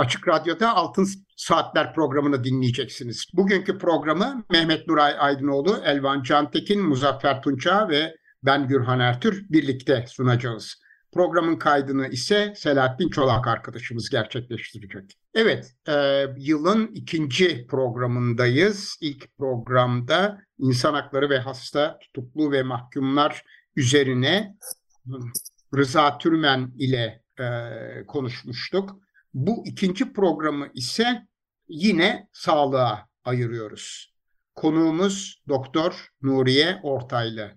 Açık Radyo'da Altın Saatler programını dinleyeceksiniz. Bugünkü programı Mehmet Nuray Aydınoğlu, Elvan Cantekin, Muzaffer Tunça ve ben Gürhan Ertür birlikte sunacağız. Programın kaydını ise Selahattin Çolak arkadaşımız gerçekleştirecek. Evet, e, yılın ikinci programındayız. İlk programda insan hakları ve hasta, tutuklu ve mahkumlar üzerine Rıza Türmen ile e, konuşmuştuk. Bu ikinci programı ise yine sağlığa ayırıyoruz. Konuğumuz Doktor Nuriye Ortaylı.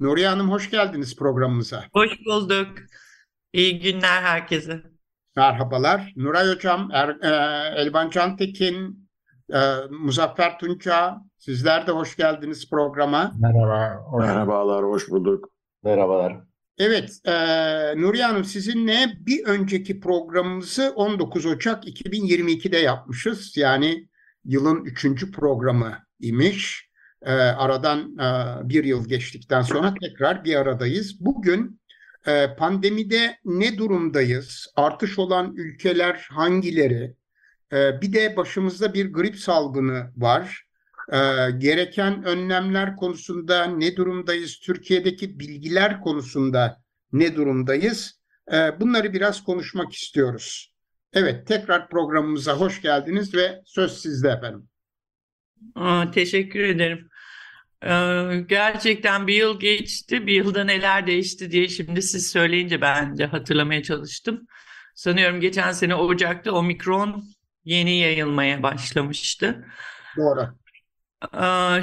Nuriye Hanım hoş geldiniz programımıza. Hoş bulduk. İyi günler herkese. Merhabalar. Nuray Hocam, er, e, Elvan Cantekin, e, Muzaffer Tunça, sizler de hoş geldiniz programa. Merhaba. Merhabalar, hoş bulduk. Merhabalar. Evet, e, Nuriye Hanım sizinle bir önceki programımızı 19 Ocak 2022'de yapmışız. Yani yılın üçüncü programı imiş. E, aradan e, bir yıl geçtikten sonra tekrar bir aradayız. Bugün e, pandemide ne durumdayız? Artış olan ülkeler hangileri? E, bir de başımızda bir grip salgını var. E, gereken önlemler konusunda ne durumdayız? Türkiye'deki bilgiler konusunda ne durumdayız? E, bunları biraz konuşmak istiyoruz. Evet, tekrar programımıza hoş geldiniz ve söz sizde efendim. Aa, teşekkür ederim. Ee, gerçekten bir yıl geçti. Bir yılda neler değişti diye şimdi siz söyleyince ben de hatırlamaya çalıştım. Sanıyorum geçen sene Ocak'ta omikron yeni yayılmaya başlamıştı. Doğru.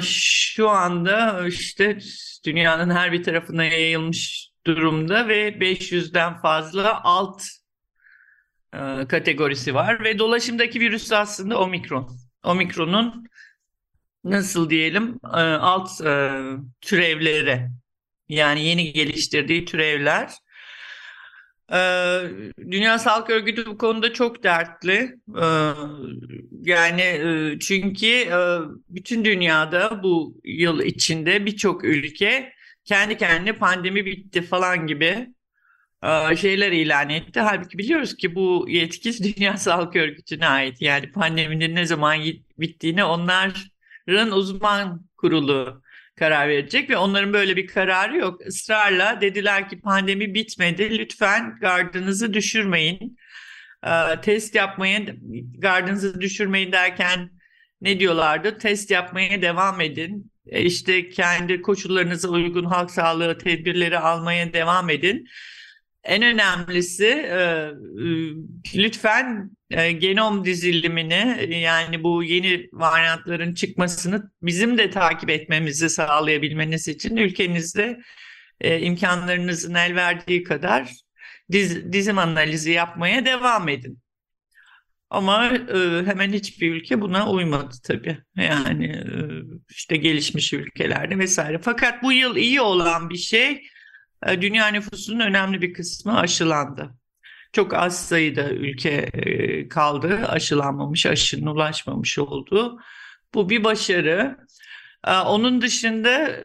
Şu anda işte dünyanın her bir tarafına yayılmış durumda ve 500'den fazla alt e, kategorisi var ve dolaşımdaki virüs aslında omikron. Omikronun nasıl diyelim e, alt e, türevleri yani yeni geliştirdiği türevler. E, Dünya Sağlık Örgütü bu konuda çok dertli. Yani çünkü bütün dünyada bu yıl içinde birçok ülke kendi kendine pandemi bitti falan gibi şeyler ilan etti. Halbuki biliyoruz ki bu yetki Dünya Sağlık Örgütü'ne ait. Yani pandeminin ne zaman bittiğini onlar uzman kurulu karar verecek ve onların böyle bir kararı yok. Israrla dediler ki pandemi bitmedi. Lütfen gardınızı düşürmeyin. Ee, test yapmayın, gardınızı düşürmeyin derken ne diyorlardı? Test yapmaya devam edin. E işte kendi koşullarınıza uygun halk sağlığı tedbirleri almaya devam edin. En önemlisi e, lütfen e, genom dizilimini yani bu yeni varyantların çıkmasını bizim de takip etmemizi sağlayabilmeniz için ülkenizde e, imkanlarınızın el verdiği kadar diz, dizim analizi yapmaya devam edin. Ama e, hemen hiçbir ülke buna uymadı tabii. Yani e, işte gelişmiş ülkelerde vesaire. Fakat bu yıl iyi olan bir şey e, dünya nüfusunun önemli bir kısmı aşılandı. Çok az sayıda ülke e, kaldı aşılanmamış, aşının ulaşmamış olduğu. Bu bir başarı. E, onun dışında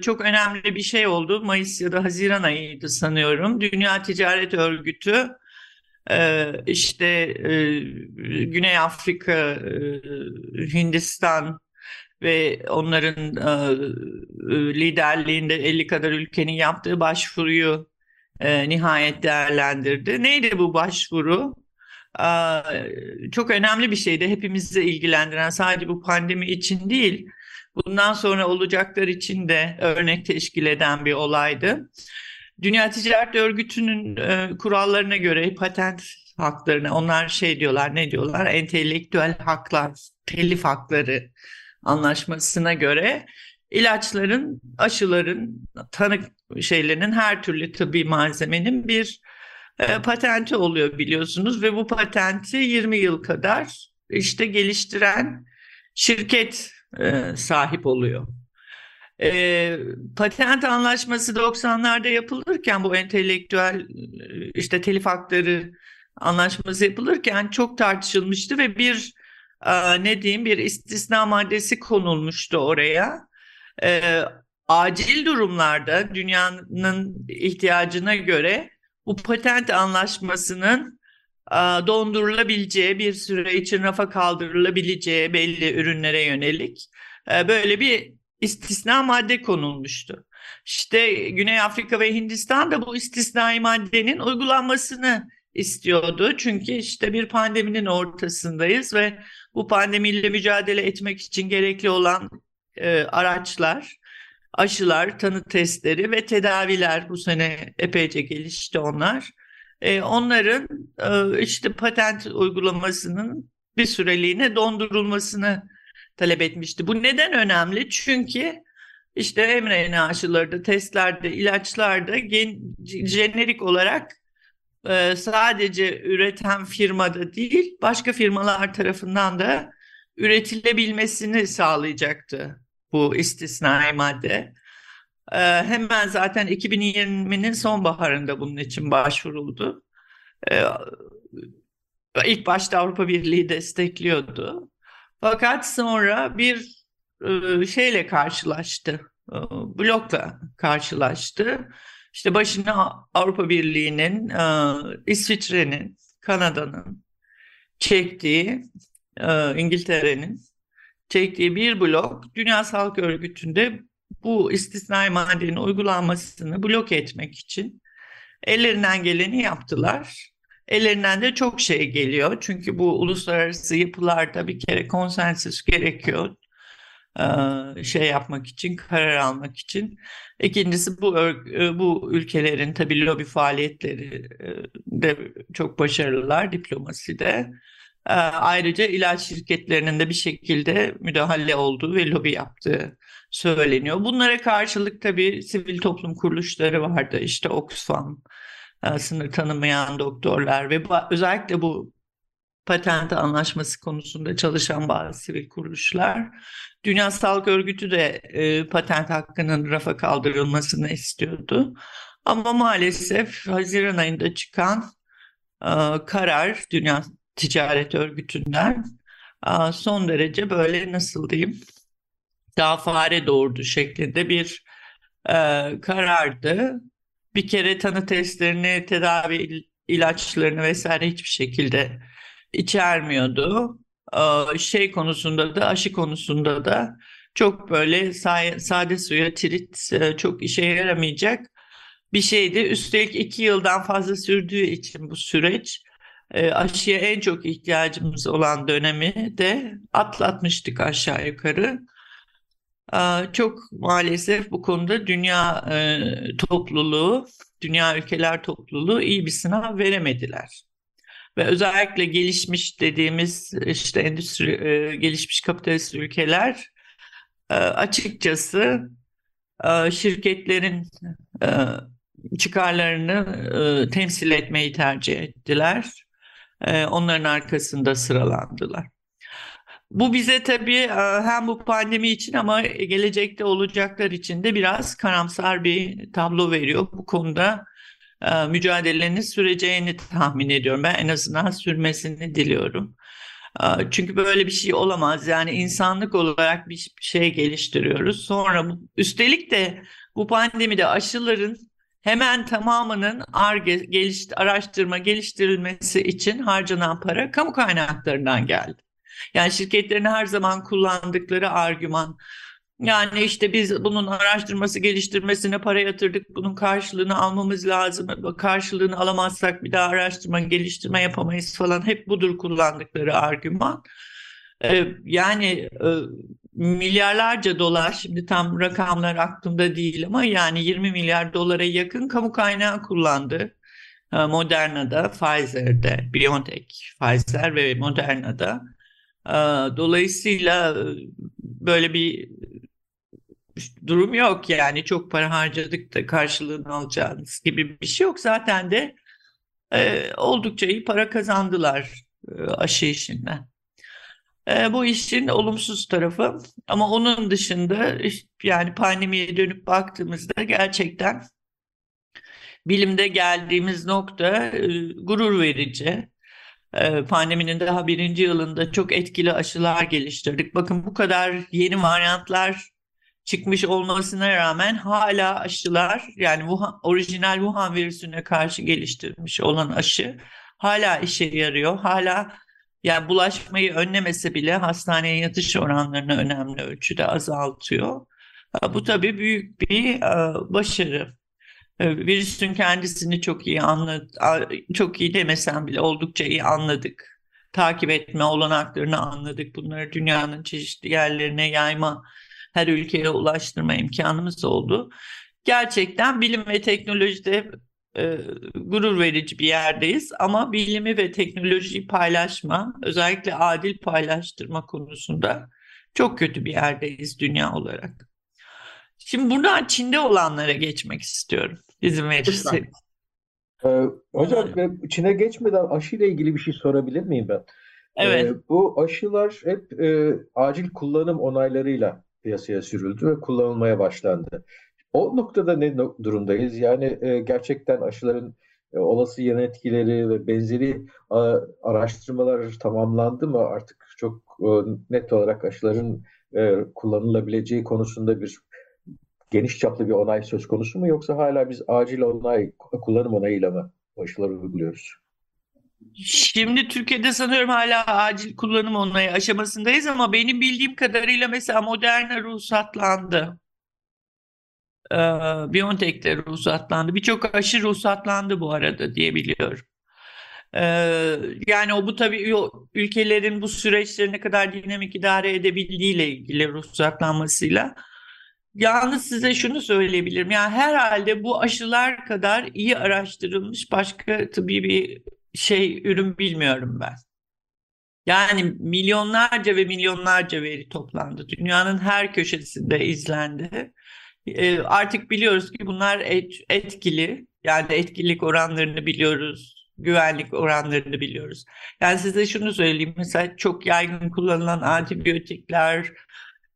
çok önemli bir şey oldu. Mayıs ya da Haziran ayıydı sanıyorum. Dünya Ticaret Örgütü işte Güney Afrika, Hindistan, ve onların e, liderliğinde 50 kadar ülkenin yaptığı başvuruyu e, nihayet değerlendirdi. Neydi bu başvuru? E, çok önemli bir şeydi. Hepimizi ilgilendiren sadece bu pandemi için değil, bundan sonra olacaklar için de örnek teşkil eden bir olaydı. Dünya Ticaret Örgütü'nün e, kurallarına göre patent haklarına onlar şey diyorlar ne diyorlar entelektüel haklar telif hakları anlaşmasına göre ilaçların, aşıların, tanı şeylerinin her türlü tıbbi malzemenin bir e, patenti oluyor biliyorsunuz ve bu patenti 20 yıl kadar işte geliştiren şirket e, sahip oluyor. E, patent anlaşması 90'larda yapılırken bu entelektüel işte telif hakları anlaşması yapılırken çok tartışılmıştı ve bir e, ne diyeyim bir istisna maddesi konulmuştu oraya. E, acil durumlarda dünyanın ihtiyacına göre bu patent anlaşmasının e, dondurulabileceği bir süre için rafa kaldırılabileceği belli ürünlere yönelik e, böyle bir istisna madde konulmuştu. İşte Güney Afrika ve Hindistan da bu istisnai maddenin uygulanmasını istiyordu. Çünkü işte bir pandeminin ortasındayız ve bu pandemiyle mücadele etmek için gerekli olan e, araçlar, aşılar, tanı testleri ve tedaviler bu sene epeyce gelişti onlar. E, onların e, işte patent uygulamasının bir süreliğine dondurulmasını talep etmişti. Bu neden önemli? Çünkü işte mRNA aşıları testlerde, ilaçlarda gen, jenerik olarak e, sadece üreten firmada değil, başka firmalar tarafından da üretilebilmesini sağlayacaktı bu istisnai madde. E, hemen zaten 2020'nin sonbaharında bunun için başvuruldu. E, ilk başta Avrupa Birliği destekliyordu. Fakat sonra bir e, şeyle karşılaştı, e, blokla karşılaştı. İşte başına Avrupa Birliği'nin, e, İsviçre'nin, Kanada'nın çektiği, İngiltere'nin çektiği bir blok Dünya Sağlık Örgütü'nde bu istisnai maddenin uygulanmasını blok etmek için ellerinden geleni yaptılar. Ellerinden de çok şey geliyor. Çünkü bu uluslararası yapılarda bir kere konsensüs gerekiyor. Şey yapmak için, karar almak için. İkincisi bu bu ülkelerin tabii lobi faaliyetleri de çok başarılılar diplomaside. Ayrıca ilaç şirketlerinin de bir şekilde müdahale olduğu ve lobi yaptığı söyleniyor. Bunlara karşılık tabii sivil toplum kuruluşları vardı. İşte Oxfam, sınır tanımayan doktorlar ve özellikle bu patent anlaşması konusunda çalışan bazı sivil kuruluşlar. Dünya Sağlık Örgütü de e, patent hakkının rafa kaldırılmasını istiyordu. Ama maalesef Haziran ayında çıkan e, karar Dünya Ticaret Örgütü'nden e, son derece böyle nasıl diyeyim daha fare doğurdu şeklinde bir e, karardı bir kere tanı testlerini, tedavi ilaçlarını vesaire hiçbir şekilde içermiyordu. Şey konusunda da aşı konusunda da çok böyle sade suya trit e, çok işe yaramayacak bir şeydi. Üstelik iki yıldan fazla sürdüğü için bu süreç e, aşıya en çok ihtiyacımız olan dönemi de atlatmıştık aşağı yukarı. Çok maalesef bu konuda dünya e, topluluğu, dünya ülkeler topluluğu iyi bir sınav veremediler. Ve özellikle gelişmiş dediğimiz işte endüstri e, gelişmiş kapitalist ülkeler e, açıkçası şirketlerin çıkarlarını temsil etmeyi tercih ettiler. Onların arkasında sıralandılar. Bu bize tabii e, hem bu pandemi için ama gelecekte olacaklar için de biraz karamsar bir tablo veriyor. Bu konuda e, mücadelenin süreceğini tahmin ediyorum. Ben en azından sürmesini diliyorum. E, çünkü böyle bir şey olamaz. Yani insanlık olarak bir şey geliştiriyoruz. Sonra üstelik de bu pandemide aşıların hemen tamamının ARGE, geliş, araştırma geliştirilmesi için harcanan para kamu kaynaklarından geldi. Yani şirketlerin her zaman kullandıkları argüman yani işte biz bunun araştırması geliştirmesine para yatırdık. Bunun karşılığını almamız lazım. Karşılığını alamazsak bir daha araştırma geliştirme yapamayız falan. Hep budur kullandıkları argüman. Ee, yani e, milyarlarca dolar şimdi tam rakamlar aklımda değil ama yani 20 milyar dolara yakın kamu kaynağı kullandı. Ee, Moderna'da, Pfizer'de, BioNTech, Pfizer ve Moderna'da Dolayısıyla böyle bir durum yok yani çok para harcadık da karşılığını alacağınız gibi bir şey yok. Zaten de e, oldukça iyi para kazandılar e, aşı işinden. E, bu işin olumsuz tarafı ama onun dışında yani pandemiye dönüp baktığımızda gerçekten bilimde geldiğimiz nokta e, gurur verici. E, pandeminin daha birinci yılında çok etkili aşılar geliştirdik. Bakın bu kadar yeni varyantlar çıkmış olmasına rağmen hala aşılar yani Wuhan, orijinal Wuhan virüsüne karşı geliştirilmiş olan aşı hala işe yarıyor. Hala yani bulaşmayı önlemese bile hastaneye yatış oranlarını önemli ölçüde azaltıyor. Bu tabii büyük bir e, başarı. E, virüsün kendisini çok iyi anladık, çok iyi demesem bile oldukça iyi anladık. Takip etme olanaklarını anladık. Bunları dünyanın çeşitli yerlerine yayma, her ülkeye ulaştırma imkanımız oldu. Gerçekten bilim ve teknolojide e, gurur verici bir yerdeyiz ama bilimi ve teknolojiyi paylaşma, özellikle adil paylaştırma konusunda çok kötü bir yerdeyiz dünya olarak. Şimdi buradan Çin'de olanlara geçmek istiyorum izin verirseniz. Ee, hocam Çin'e geçmeden aşıyla ilgili bir şey sorabilir miyim ben? Evet. Ee, bu aşılar hep e, acil kullanım onaylarıyla piyasaya sürüldü ve kullanılmaya başlandı. O noktada ne durumdayız? Yani e, gerçekten aşıların e, olası yan etkileri ve benzeri a, araştırmalar tamamlandı mı? Artık çok e, net olarak aşıların e, kullanılabileceği konusunda bir geniş çaplı bir onay söz konusu mu yoksa hala biz acil onay, kullanım onayıyla mı aşıları uyguluyoruz? Şimdi Türkiye'de sanıyorum hala acil kullanım onayı aşamasındayız ama benim bildiğim kadarıyla mesela Moderna ruhsatlandı. Ee, BioNTech'te ruhsatlandı. Birçok aşı ruhsatlandı bu arada diye biliyorum. Ee, yani o bu tabii ülkelerin bu süreçleri ne kadar dinamik idare edebildiğiyle ilgili ruhsatlanmasıyla. Yalnız size şunu söyleyebilirim. Yani herhalde bu aşılar kadar iyi araştırılmış başka tıbbi bir şey ürün bilmiyorum ben. Yani milyonlarca ve milyonlarca veri toplandı. Dünyanın her köşesinde izlendi. E, artık biliyoruz ki bunlar et, etkili. Yani etkilik oranlarını biliyoruz. Güvenlik oranlarını biliyoruz. Yani size şunu söyleyeyim. Mesela çok yaygın kullanılan antibiyotikler,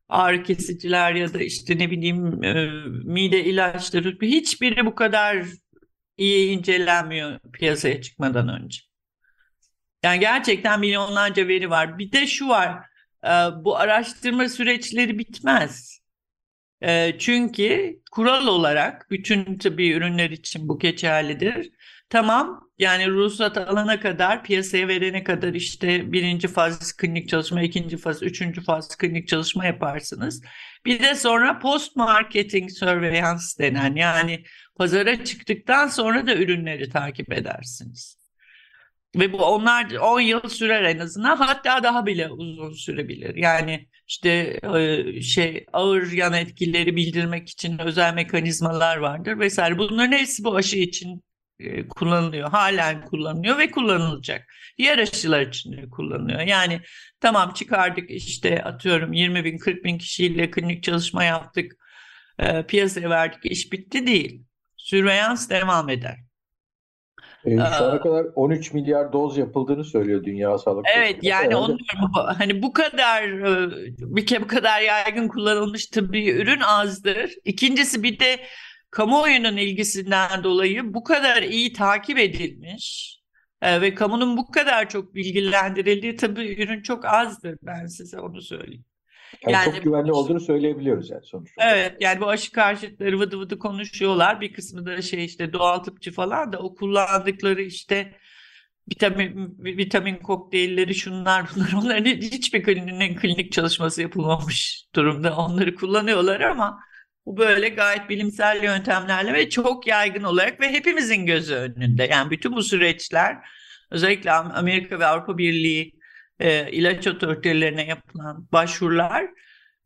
ağrı kesiciler ya da işte ne bileyim e, mide ilaçları hiçbiri bu kadar iyi incelenmiyor piyasaya çıkmadan önce. Yani gerçekten milyonlarca veri var. Bir de şu var, e, bu araştırma süreçleri bitmez. E, çünkü kural olarak bütün tıbbi ürünler için bu geçerlidir. Tamam yani ruhsat alana kadar piyasaya verene kadar işte birinci faz klinik çalışma, ikinci faz, üçüncü faz klinik çalışma yaparsınız. Bir de sonra post marketing surveillance denen yani pazara çıktıktan sonra da ürünleri takip edersiniz. Ve bu onlar 10 yıl sürer en azından hatta daha bile uzun sürebilir. Yani işte şey ağır yan etkileri bildirmek için özel mekanizmalar vardır vesaire. Bunların hepsi bu aşı için kullanılıyor. Halen kullanılıyor ve kullanılacak. Diğer aşılar için de kullanılıyor. Yani tamam çıkardık işte atıyorum 20 bin 40 bin kişiyle klinik çalışma yaptık. piyasaya verdik iş bitti değil. Sürveyans devam eder. E, şu ana kadar 13 milyar doz yapıldığını söylüyor Dünya Sağlık Evet yani onu diyorum. Hani bu kadar bir kere bu kadar yaygın kullanılmış tıbbi ürün azdır. İkincisi bir de kamuoyunun ilgisinden dolayı bu kadar iyi takip edilmiş e, ve kamunun bu kadar çok bilgilendirildiği tabii ürün çok azdır ben size onu söyleyeyim. Yani, yani çok güvenli olduğunu söyleyebiliyoruz yani sonuçta. Evet yani bu aşı karşıtları vıdı vıdı konuşuyorlar. Bir kısmı da şey işte doğal tıpçı falan da o kullandıkları işte vitamin vitamin kokteylleri şunlar bunlar onların hiçbir klinik, klinik çalışması yapılmamış durumda. Onları kullanıyorlar ama bu böyle gayet bilimsel yöntemlerle ve çok yaygın olarak ve hepimizin gözü önünde. Yani bütün bu süreçler özellikle Amerika ve Avrupa Birliği e, ilaç otoritelerine yapılan başvurular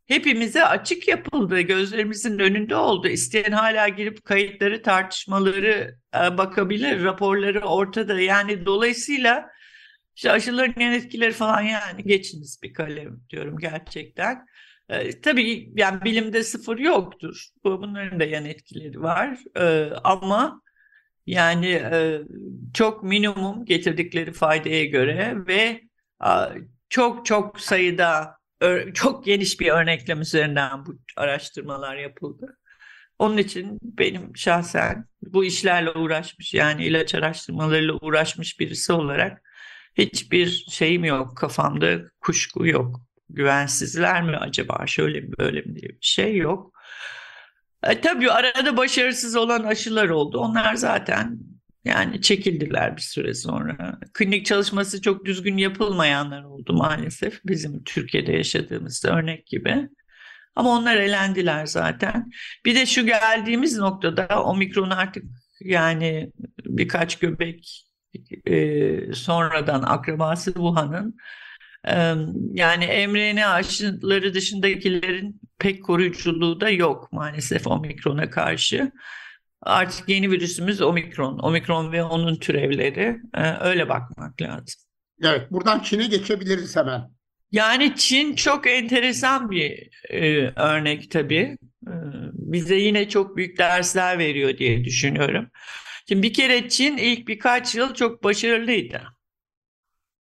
hepimize açık yapıldı. Gözlerimizin önünde oldu. İsteyen hala girip kayıtları, tartışmaları e, bakabilir. Raporları ortada. Yani dolayısıyla İşte aşıların yan etkileri falan yani geçiniz bir kalem diyorum gerçekten. E, tabii yani bilimde sıfır yoktur. Bunların da yan etkileri var. E, ama yani e, çok minimum getirdikleri faydaya göre ve çok çok sayıda çok geniş bir örneklem üzerinden bu araştırmalar yapıldı. Onun için benim şahsen bu işlerle uğraşmış yani ilaç araştırmalarıyla uğraşmış birisi olarak hiçbir şeyim yok kafamda kuşku yok. Güvensizler mi acaba şöyle mi böyle mi diye bir şey yok. E, tabii arada başarısız olan aşılar oldu. Onlar zaten yani çekildiler bir süre sonra. Klinik çalışması çok düzgün yapılmayanlar oldu maalesef. Bizim Türkiye'de yaşadığımız örnek gibi. Ama onlar elendiler zaten. Bir de şu geldiğimiz noktada omikron artık yani birkaç göbek e, sonradan akrabası Wuhan'ın e, yani mRNA aşıları dışındakilerin pek koruyuculuğu da yok maalesef omikrona karşı. Artık yeni virüsümüz omikron. Omikron ve onun türevleri. E, öyle bakmak lazım. Evet, buradan Çin'e geçebiliriz hemen. Yani Çin çok enteresan bir e, örnek tabii. E, bize yine çok büyük dersler veriyor diye düşünüyorum. Şimdi bir kere Çin ilk birkaç yıl çok başarılıydı.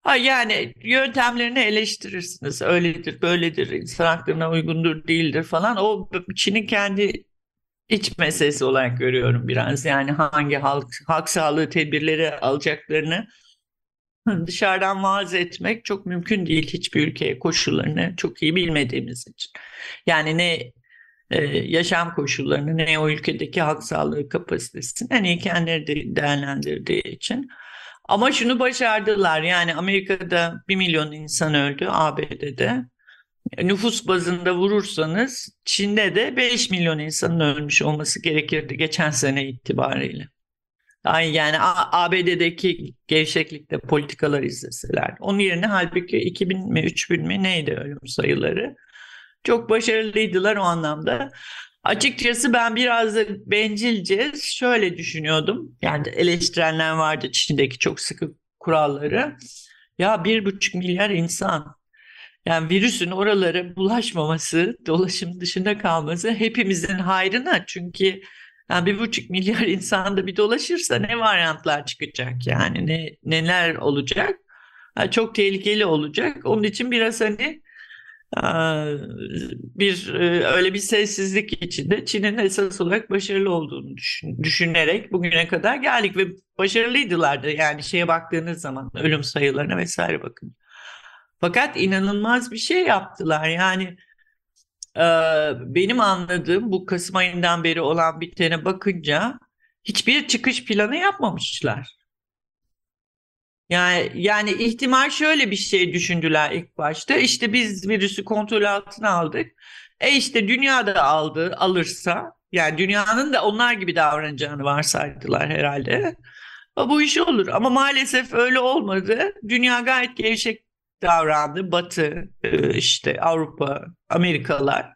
Ha yani yöntemlerini eleştirirsiniz. Öyledir, böyledir, insan haklarına uygundur, değildir falan. O Çin'in kendi iç meselesi olarak görüyorum biraz. Yani hangi halk, halk sağlığı tedbirleri alacaklarını dışarıdan vaaz etmek çok mümkün değil hiçbir ülkeye koşullarını çok iyi bilmediğimiz için. Yani ne e, yaşam koşullarını ne o ülkedeki halk sağlığı kapasitesini iyi kendileri de değerlendirdiği için. Ama şunu başardılar yani Amerika'da bir milyon insan öldü ABD'de. Nüfus bazında vurursanız Çin'de de 5 milyon insanın ölmüş olması gerekirdi geçen sene itibariyle. Yani ABD'deki gevşeklikte politikalar izleseler. Onun yerine halbuki 2000 mi 3000 mi neydi ölüm sayıları. Çok başarılıydılar o anlamda. Açıkçası ben biraz da bencilce şöyle düşünüyordum. Yani eleştirenler vardı Çin'deki çok sıkı kuralları. Ya bir buçuk milyar insan. Yani virüsün oralara bulaşmaması, dolaşım dışında kalması hepimizin hayrına. Çünkü yani bir buçuk milyar insan da bir dolaşırsa ne varyantlar çıkacak yani ne neler olacak? Yani çok tehlikeli olacak. Onun için biraz hani bir öyle bir sessizlik içinde Çin'in esas olarak başarılı olduğunu düşün, düşünerek bugüne kadar geldik ve başarılıydılar da yani şeye baktığınız zaman ölüm sayılarına vesaire bakın. Fakat inanılmaz bir şey yaptılar yani benim anladığım bu Kasım ayından beri olan bitene bakınca hiçbir çıkış planı yapmamışlar. Yani yani ihtimal şöyle bir şey düşündüler ilk başta. İşte biz virüsü kontrol altına aldık. E işte dünya da aldı, alırsa yani dünyanın da onlar gibi davranacağını varsaydılar herhalde. Bu iş olur ama maalesef öyle olmadı. Dünya gayet gevşek davrandı. Batı, e, işte Avrupa, Amerikalılar.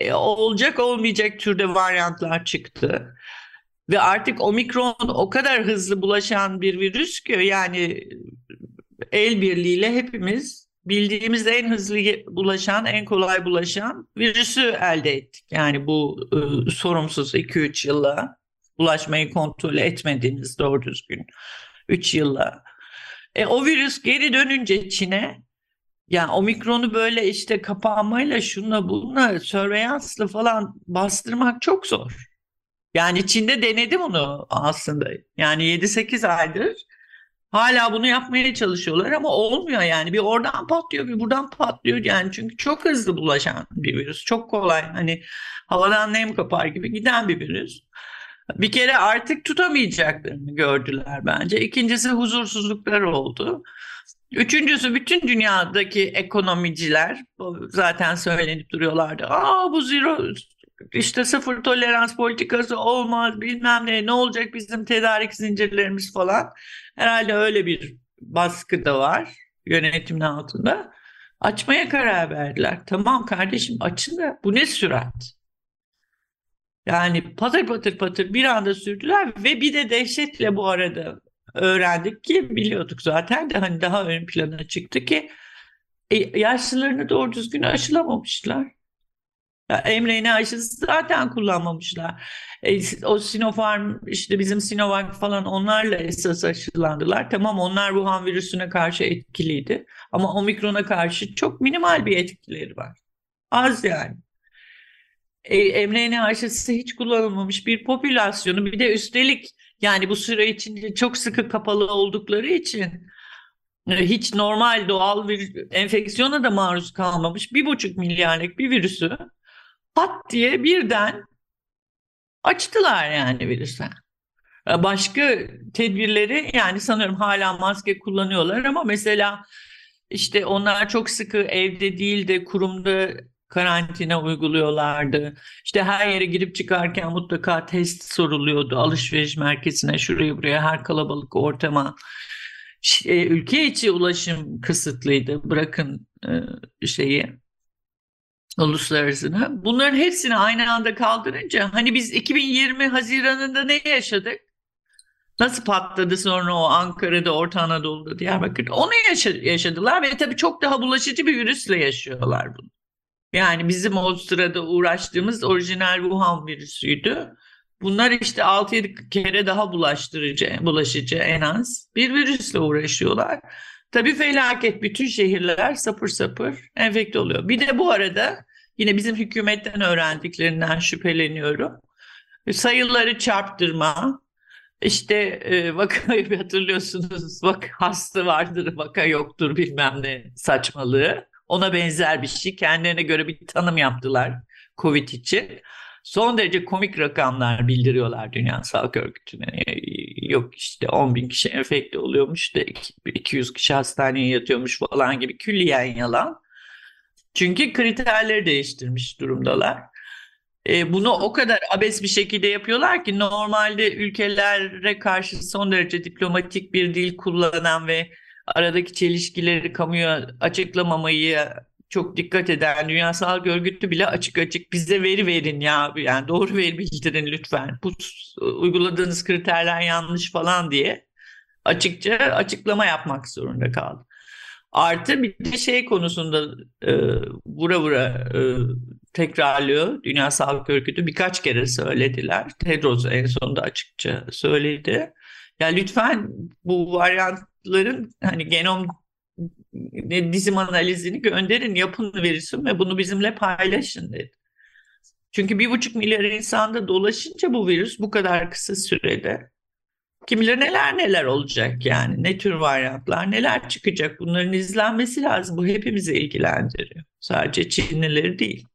E, olacak olmayacak türde varyantlar çıktı. Ve artık omikron o kadar hızlı bulaşan bir virüs ki yani el birliğiyle hepimiz bildiğimiz en hızlı bulaşan, en kolay bulaşan virüsü elde ettik. Yani bu e, sorumsuz 2-3 yılla bulaşmayı kontrol etmediğimiz doğru düzgün 3 yılla. E, o virüs geri dönünce Çin'e yani omikronu böyle işte kapanmayla şunla bununla surveillancela falan bastırmak çok zor. Yani Çin'de denedim onu aslında. Yani 7-8 aydır hala bunu yapmaya çalışıyorlar ama olmuyor yani. Bir oradan patlıyor bir buradan patlıyor yani. Çünkü çok hızlı bulaşan bir virüs. Çok kolay hani havadan nem kapar gibi giden bir virüs. Bir kere artık tutamayacaklarını gördüler bence. İkincisi huzursuzluklar oldu. Üçüncüsü bütün dünyadaki ekonomiciler zaten söylenip duruyorlardı. Aa bu zero işte sıfır tolerans politikası olmaz bilmem ne ne olacak bizim tedarik zincirlerimiz falan. Herhalde öyle bir baskı da var yönetimin altında. Açmaya karar verdiler. Tamam kardeşim açın da bu ne sürat? Yani patır patır patır bir anda sürdüler ve bir de dehşetle bu arada öğrendik ki biliyorduk zaten de hani daha ön plana çıktı ki e, yaşlılarını doğru düzgün aşılamamışlar. Ya mRNA aşısı zaten kullanmamışlar. E, o Sinopharm işte bizim Sinovac falan onlarla esas aşılandılar. Tamam onlar Wuhan virüsüne karşı etkiliydi. Ama omikrona karşı çok minimal bir etkileri var. Az yani. E, mRNA aşısı hiç kullanılmamış bir popülasyonu bir de üstelik yani bu süre içinde çok sıkı kapalı oldukları için e, hiç normal doğal bir enfeksiyona da maruz kalmamış bir buçuk milyarlık bir virüsü pat diye birden açtılar yani virüse. Başka tedbirleri yani sanıyorum hala maske kullanıyorlar ama mesela işte onlar çok sıkı evde değil de kurumda karantina uyguluyorlardı. İşte her yere girip çıkarken mutlaka test soruluyordu. Alışveriş merkezine, şuraya buraya, her kalabalık ortama. E, ülke içi ulaşım kısıtlıydı. Bırakın e, şeyi uluslararasını. Bunların hepsini aynı anda kaldırınca hani biz 2020 Haziran'ında ne yaşadık? Nasıl patladı sonra o Ankara'da, Orta Anadolu'da, Diyarbakır'da? Onu yaşadılar ve tabii çok daha bulaşıcı bir virüsle yaşıyorlar bunu. Yani bizim o sırada uğraştığımız orijinal Wuhan virüsüydü. Bunlar işte 6-7 kere daha bulaştırıcı, bulaşıcı en az bir virüsle uğraşıyorlar. Tabii felaket bütün şehirler sapır sapır enfekte oluyor. Bir de bu arada yine bizim hükümetten öğrendiklerinden şüpheleniyorum. Sayıları çarptırma, işte e, vakayı hatırlıyorsunuz vaka hasta vardır vaka yoktur bilmem ne saçmalığı. Ona benzer bir şey. Kendilerine göre bir tanım yaptılar Covid için. Son derece komik rakamlar bildiriyorlar Dünya Sağlık Örgütü'ne. Yok işte 10 bin kişi enfekte oluyormuş da 200 kişi hastaneye yatıyormuş falan gibi külliyen yalan. Çünkü kriterleri değiştirmiş durumdalar. E, bunu o kadar abes bir şekilde yapıyorlar ki normalde ülkelere karşı son derece diplomatik bir dil kullanan ve aradaki çelişkileri kamuya açıklamamayı çok dikkat eden Dünya Sağlık Örgütü bile açık açık bize veri verin ya yani doğru veri bildirin lütfen. Bu uyguladığınız kriterler yanlış falan diye açıkça açıklama yapmak zorunda kaldı. Artı bir de şey konusunda e, vura vura e, tekrarlıyor Dünya Sağlık Örgütü birkaç kere söylediler. Tedros en sonunda açıkça söyledi. Ya lütfen bu varyantların hani genom dizim analizini gönderin, yapın verirsin ve bunu bizimle paylaşın dedi. Çünkü bir buçuk milyar insanda dolaşınca bu virüs bu kadar kısa sürede kim bilir neler neler olacak yani ne tür varyantlar neler çıkacak bunların izlenmesi lazım bu hepimizi ilgilendiriyor sadece Çinlileri değil.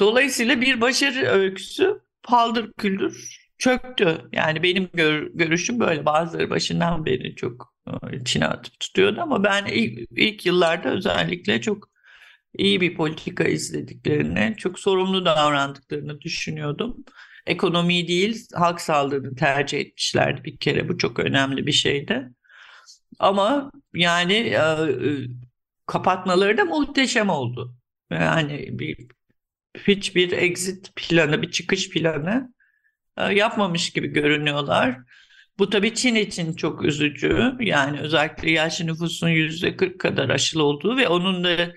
Dolayısıyla bir başarı öyküsü paldır küldür çöktü. Yani benim gör, görüşüm böyle. Bazıları başından beri çok e, Çin'e atıp tutuyordu ama ben ilk, ilk yıllarda özellikle çok iyi bir politika izlediklerini, çok sorumlu davrandıklarını düşünüyordum. Ekonomiyi değil, halk sağlığını tercih etmişlerdi bir kere. Bu çok önemli bir şeydi. Ama yani e, e kapatmaları da muhteşem oldu. Yani bir hiçbir exit planı, bir çıkış planı yapmamış gibi görünüyorlar. Bu tabii Çin için çok üzücü. Yani özellikle yaşlı nüfusun yüzde 40 kadar aşılı olduğu ve onun da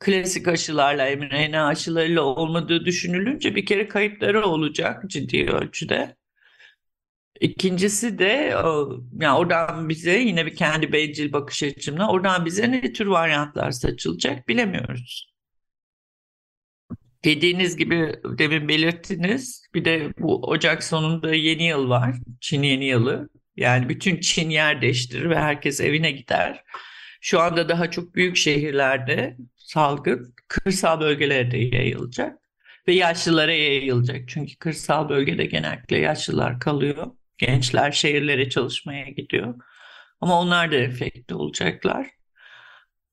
klasik aşılarla, mRNA aşılarıyla olmadığı düşünülünce bir kere kayıpları olacak ciddi ölçüde. İkincisi de yani oradan bize yine bir kendi bencil bakış açımla oradan bize ne tür varyantlar saçılacak bilemiyoruz. Dediğiniz gibi demin belirttiniz. Bir de bu Ocak sonunda yeni yıl var. Çin yeni yılı. Yani bütün Çin yer değiştirir ve herkes evine gider. Şu anda daha çok büyük şehirlerde salgın kırsal bölgelere de yayılacak ve yaşlılara yayılacak. Çünkü kırsal bölgede genellikle yaşlılar kalıyor. Gençler şehirlere çalışmaya gidiyor. Ama onlar da enfekte olacaklar.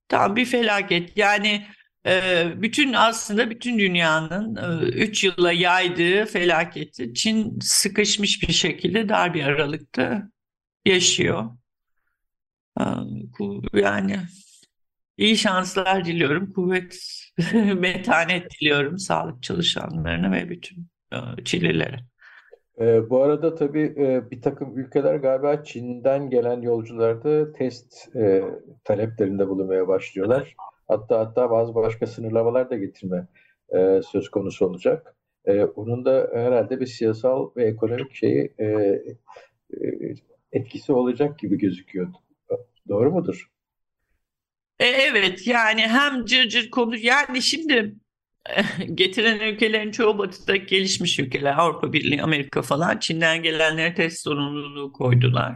Tam bir felaket. Yani bütün aslında bütün dünyanın 3 e, yıla yaydığı felaketi Çin sıkışmış bir şekilde dar bir aralıkta yaşıyor. Ee, yani iyi şanslar diliyorum. Kuvvet, metanet diliyorum sağlık çalışanlarına ve bütün e, Çinlilere. E, bu arada tabii e, bir takım ülkeler galiba Çin'den gelen yolcularda test e, taleplerinde bulunmaya başlıyorlar. Hatta hatta bazı başka sınırlamalar da getirme e, söz konusu olacak. E, onun da herhalde bir siyasal ve ekonomik şeyi e, e, etkisi olacak gibi gözüküyor. Doğru mudur? E, evet yani hem cırcır cır konu yani şimdi getiren ülkelerin çoğu batıda gelişmiş ülkeler Avrupa Birliği, Amerika falan Çin'den gelenlere test sorumluluğu koydular.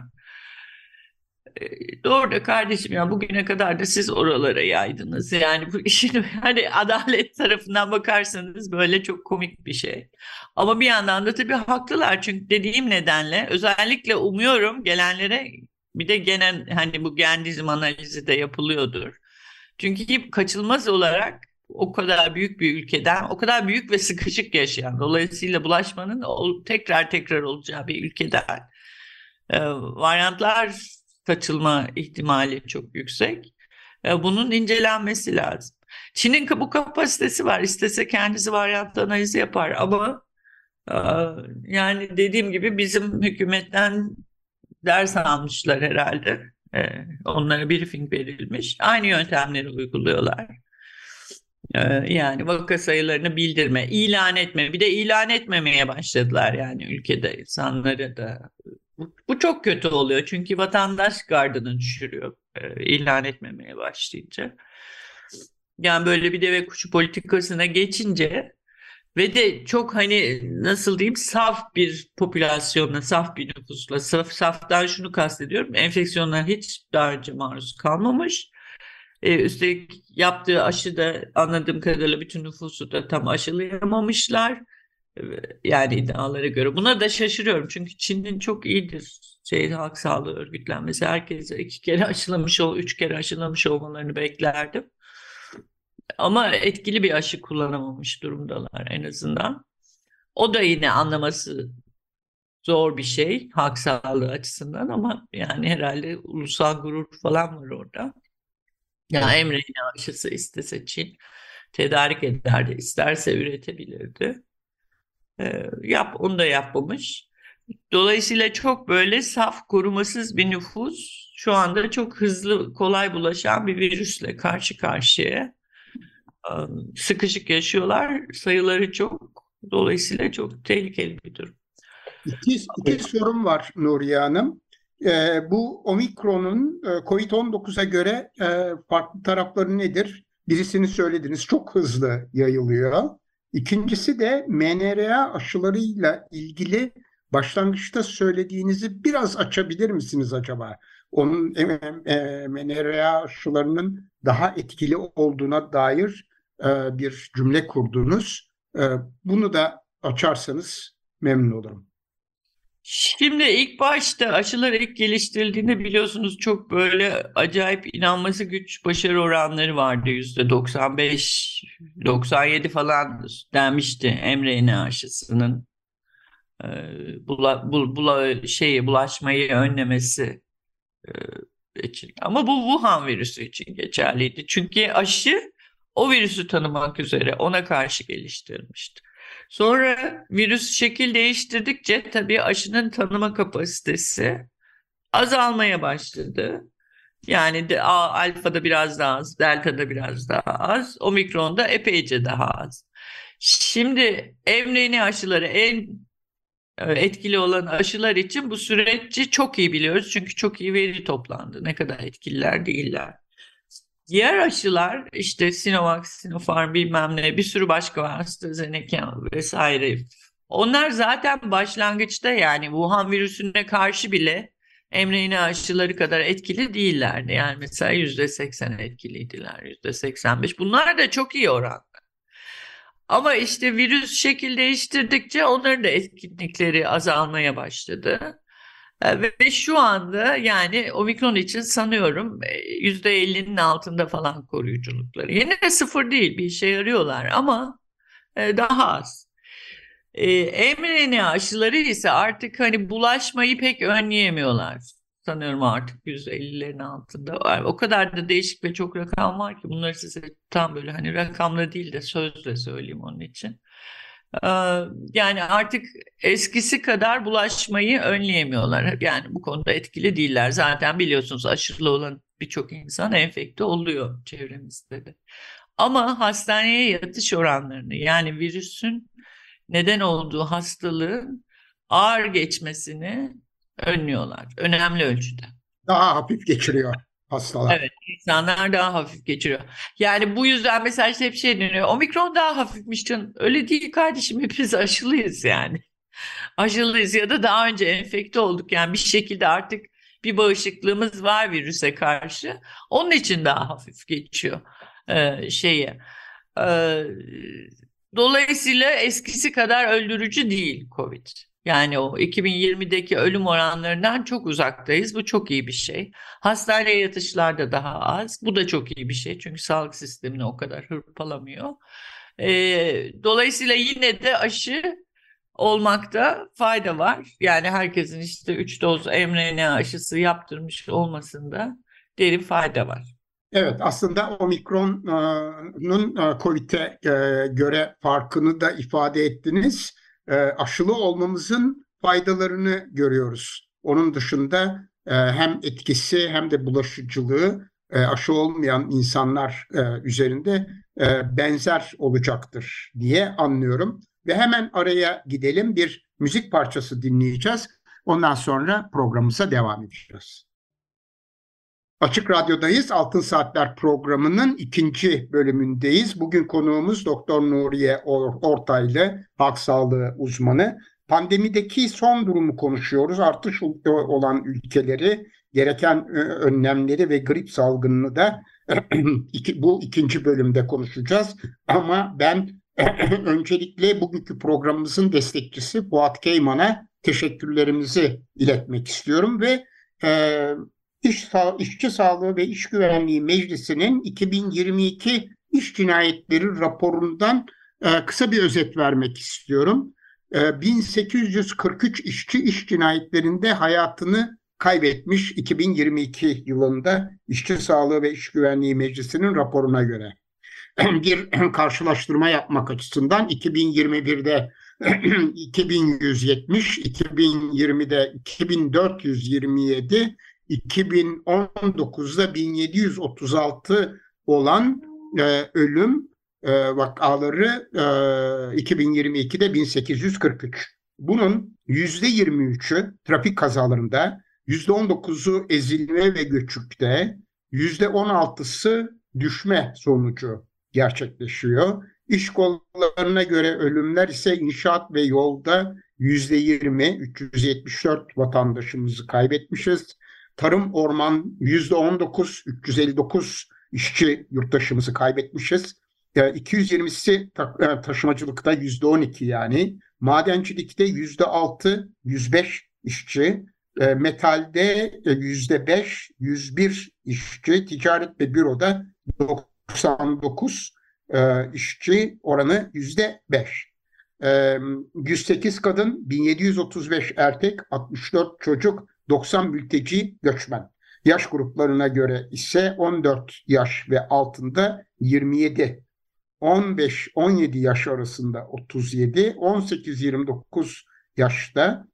Doğru da kardeşim ya bugüne kadar da siz oralara yaydınız. Yani bu işin hani adalet tarafından bakarsanız böyle çok komik bir şey. Ama bir yandan da tabii haklılar çünkü dediğim nedenle özellikle umuyorum gelenlere bir de genel hani bu gendizm analizi de yapılıyordur. Çünkü kaçılmaz olarak o kadar büyük bir ülkeden, o kadar büyük ve sıkışık yaşayan, dolayısıyla bulaşmanın tekrar tekrar olacağı bir ülkeden e, varyantlar kaçılma ihtimali çok yüksek. E, bunun incelenmesi lazım. Çin'in bu kapasitesi var. İstese kendisi varyant analizi yapar ama e, yani dediğim gibi bizim hükümetten ders almışlar herhalde. E, onlara briefing verilmiş. Aynı yöntemleri uyguluyorlar. Yani vaka sayılarını bildirme, ilan etme. Bir de ilan etmemeye başladılar yani ülkede insanları da bu çok kötü oluyor çünkü vatandaş gardını düşürüyor e, ilan etmemeye başlayınca. Yani böyle bir deve kuşu politikasına geçince ve de çok hani nasıl diyeyim saf bir popülasyonla, saf bir nüfusla, saf, saftan şunu kastediyorum. Enfeksiyonlar hiç daha önce maruz kalmamış. Ee, üstelik yaptığı aşı da anladığım kadarıyla bütün nüfusu da tam aşılayamamışlar yani iddialara göre. Buna da şaşırıyorum çünkü Çin'in çok iyidir şey halk sağlığı örgütlenmesi. Herkese iki kere aşılamış ol, üç kere aşılamış olmalarını beklerdim. Ama etkili bir aşı kullanamamış durumdalar en azından. O da yine anlaması zor bir şey halk sağlığı açısından ama yani herhalde ulusal gurur falan var orada. Ya yani mRNA aşısı istese Çin tedarik ederdi, isterse üretebilirdi. E, yap, onu da yapmamış. Dolayısıyla çok böyle saf, korumasız bir nüfus şu anda çok hızlı, kolay bulaşan bir virüsle karşı karşıya. Sıkışık yaşıyorlar, sayıları çok. Dolayısıyla çok tehlikeli bir durum. İki, iki sorum var Nuriye Hanım. Ee, bu omikronun e, COVID-19'a göre e, farklı tarafları nedir? Birisini söylediniz, çok hızlı yayılıyor. İkincisi de mRNA aşılarıyla ilgili başlangıçta söylediğinizi biraz açabilir misiniz acaba? Onun e, e, mRNA aşılarının daha etkili olduğuna dair e, bir cümle kurdunuz. E, bunu da açarsanız memnun olurum. Şimdi ilk başta aşılar ilk geliştirildiğinde biliyorsunuz çok böyle acayip inanması güç başarı oranları vardı. Yüzde 95, 97 falan denmişti mRNA aşısının e, bula, bul, bula, şeyi, bulaşmayı önlemesi e, için. Ama bu Wuhan virüsü için geçerliydi. Çünkü aşı o virüsü tanımak üzere ona karşı geliştirilmişti. Sonra virüs şekil değiştirdikçe tabii aşının tanıma kapasitesi azalmaya başladı. Yani de, alfada biraz daha az, delta'da biraz daha az, omikronda epeyce daha az. Şimdi mRNA aşıları en e, etkili olan aşılar için bu süreci çok iyi biliyoruz. Çünkü çok iyi veri toplandı. Ne kadar etkililer değiller. Diğer aşılar işte Sinovac, Sinopharm bilmem ne bir sürü başka var AstraZeneca vesaire. Onlar zaten başlangıçta yani Wuhan virüsüne karşı bile mRNA aşıları kadar etkili değillerdi. Yani mesela yüzde seksen etkiliydiler, yüzde seksen beş. Bunlar da çok iyi oranda. Ama işte virüs şekil değiştirdikçe onların da etkinlikleri azalmaya başladı. Ee, ve şu anda yani omikron için sanıyorum %50'nin e, altında falan koruyuculukları. Yine de sıfır değil bir işe yarıyorlar ama e, daha az. E, mRNA aşıları ise artık hani bulaşmayı pek önleyemiyorlar. Sanıyorum artık %50'lerin altında. O kadar da değişik ve çok rakam var ki bunları size tam böyle hani rakamla değil de sözle söyleyeyim onun için. Yani artık eskisi kadar bulaşmayı önleyemiyorlar. Yani bu konuda etkili değiller. Zaten biliyorsunuz aşırı olan birçok insan enfekte oluyor çevremizde de. Ama hastaneye yatış oranlarını yani virüsün neden olduğu hastalığın ağır geçmesini önlüyorlar. Önemli ölçüde. Daha hafif geçiriyor hastalar. Evet, insanlar daha hafif geçiriyor. Yani bu yüzden mesela işte hep şey deniyor. Omikron daha hafifmiş canım. Öyle değil kardeşim. Hepimiz aşılıyız yani. Aşılıyız ya da daha önce enfekte olduk. Yani bir şekilde artık bir bağışıklığımız var virüse karşı. Onun için daha hafif geçiyor e, şeye. E, dolayısıyla eskisi kadar öldürücü değil Covid. Yani o 2020'deki ölüm oranlarından çok uzaktayız. Bu çok iyi bir şey. Hastaneye yatışlar da daha az. Bu da çok iyi bir şey. Çünkü sağlık sistemini o kadar hırpalamıyor. E, dolayısıyla yine de aşı olmakta fayda var. Yani herkesin işte 3 doz mRNA aşısı yaptırmış olmasında derin fayda var. Evet aslında omikronun e, COVID'e e, göre farkını da ifade ettiniz. E, aşılı olmamızın faydalarını görüyoruz. Onun dışında hem etkisi hem de bulaşıcılığı aşı olmayan insanlar üzerinde benzer olacaktır diye anlıyorum. Ve hemen araya gidelim bir müzik parçası dinleyeceğiz. Ondan sonra programımıza devam edeceğiz. Açık Radyo'dayız. Altın Saatler programının ikinci bölümündeyiz. Bugün konuğumuz Doktor Nuriye Ortaylı, halk sağlığı uzmanı. Pandemideki son durumu konuşuyoruz. Artış olan ülkeleri, gereken e, önlemleri ve grip salgınını da bu ikinci bölümde konuşacağız. Ama ben öncelikle bugünkü programımızın destekçisi Fuat Keyman'a teşekkürlerimizi iletmek istiyorum ve e, İş İşçi Sağlığı ve İş Güvenliği Meclisi'nin 2022 iş cinayetleri raporundan e, kısa bir özet vermek istiyorum. E, 1843 işçi iş cinayetlerinde hayatını kaybetmiş 2022 yılında İşçi Sağlığı ve İş Güvenliği Meclisi'nin raporuna göre. Bir karşılaştırma yapmak açısından 2021'de 2170, 2020'de 2427, 2019'da 1736 olan e, ölüm e, vakaları e, 2022'de 1843. Bunun %23'ü trafik kazalarında, %19'u ezilme ve göçükte, %16'sı düşme sonucu gerçekleşiyor. İş kollarına göre ölümler ise inşaat ve yolda %20, 374 vatandaşımızı kaybetmişiz. Tarım orman %19, 359 işçi yurttaşımızı kaybetmişiz. 220'si e, taşımacılıkta %12 yani. Madencilikte %6, 105 işçi. E, metalde %5, 101 işçi. Ticaret ve büroda 99 e, işçi oranı %5. 108 kadın, 1735 erkek, 64 çocuk, 90 mülteci göçmen. Yaş gruplarına göre ise 14 yaş ve altında 27, 15-17 yaş arasında 37, 18-29 yaşta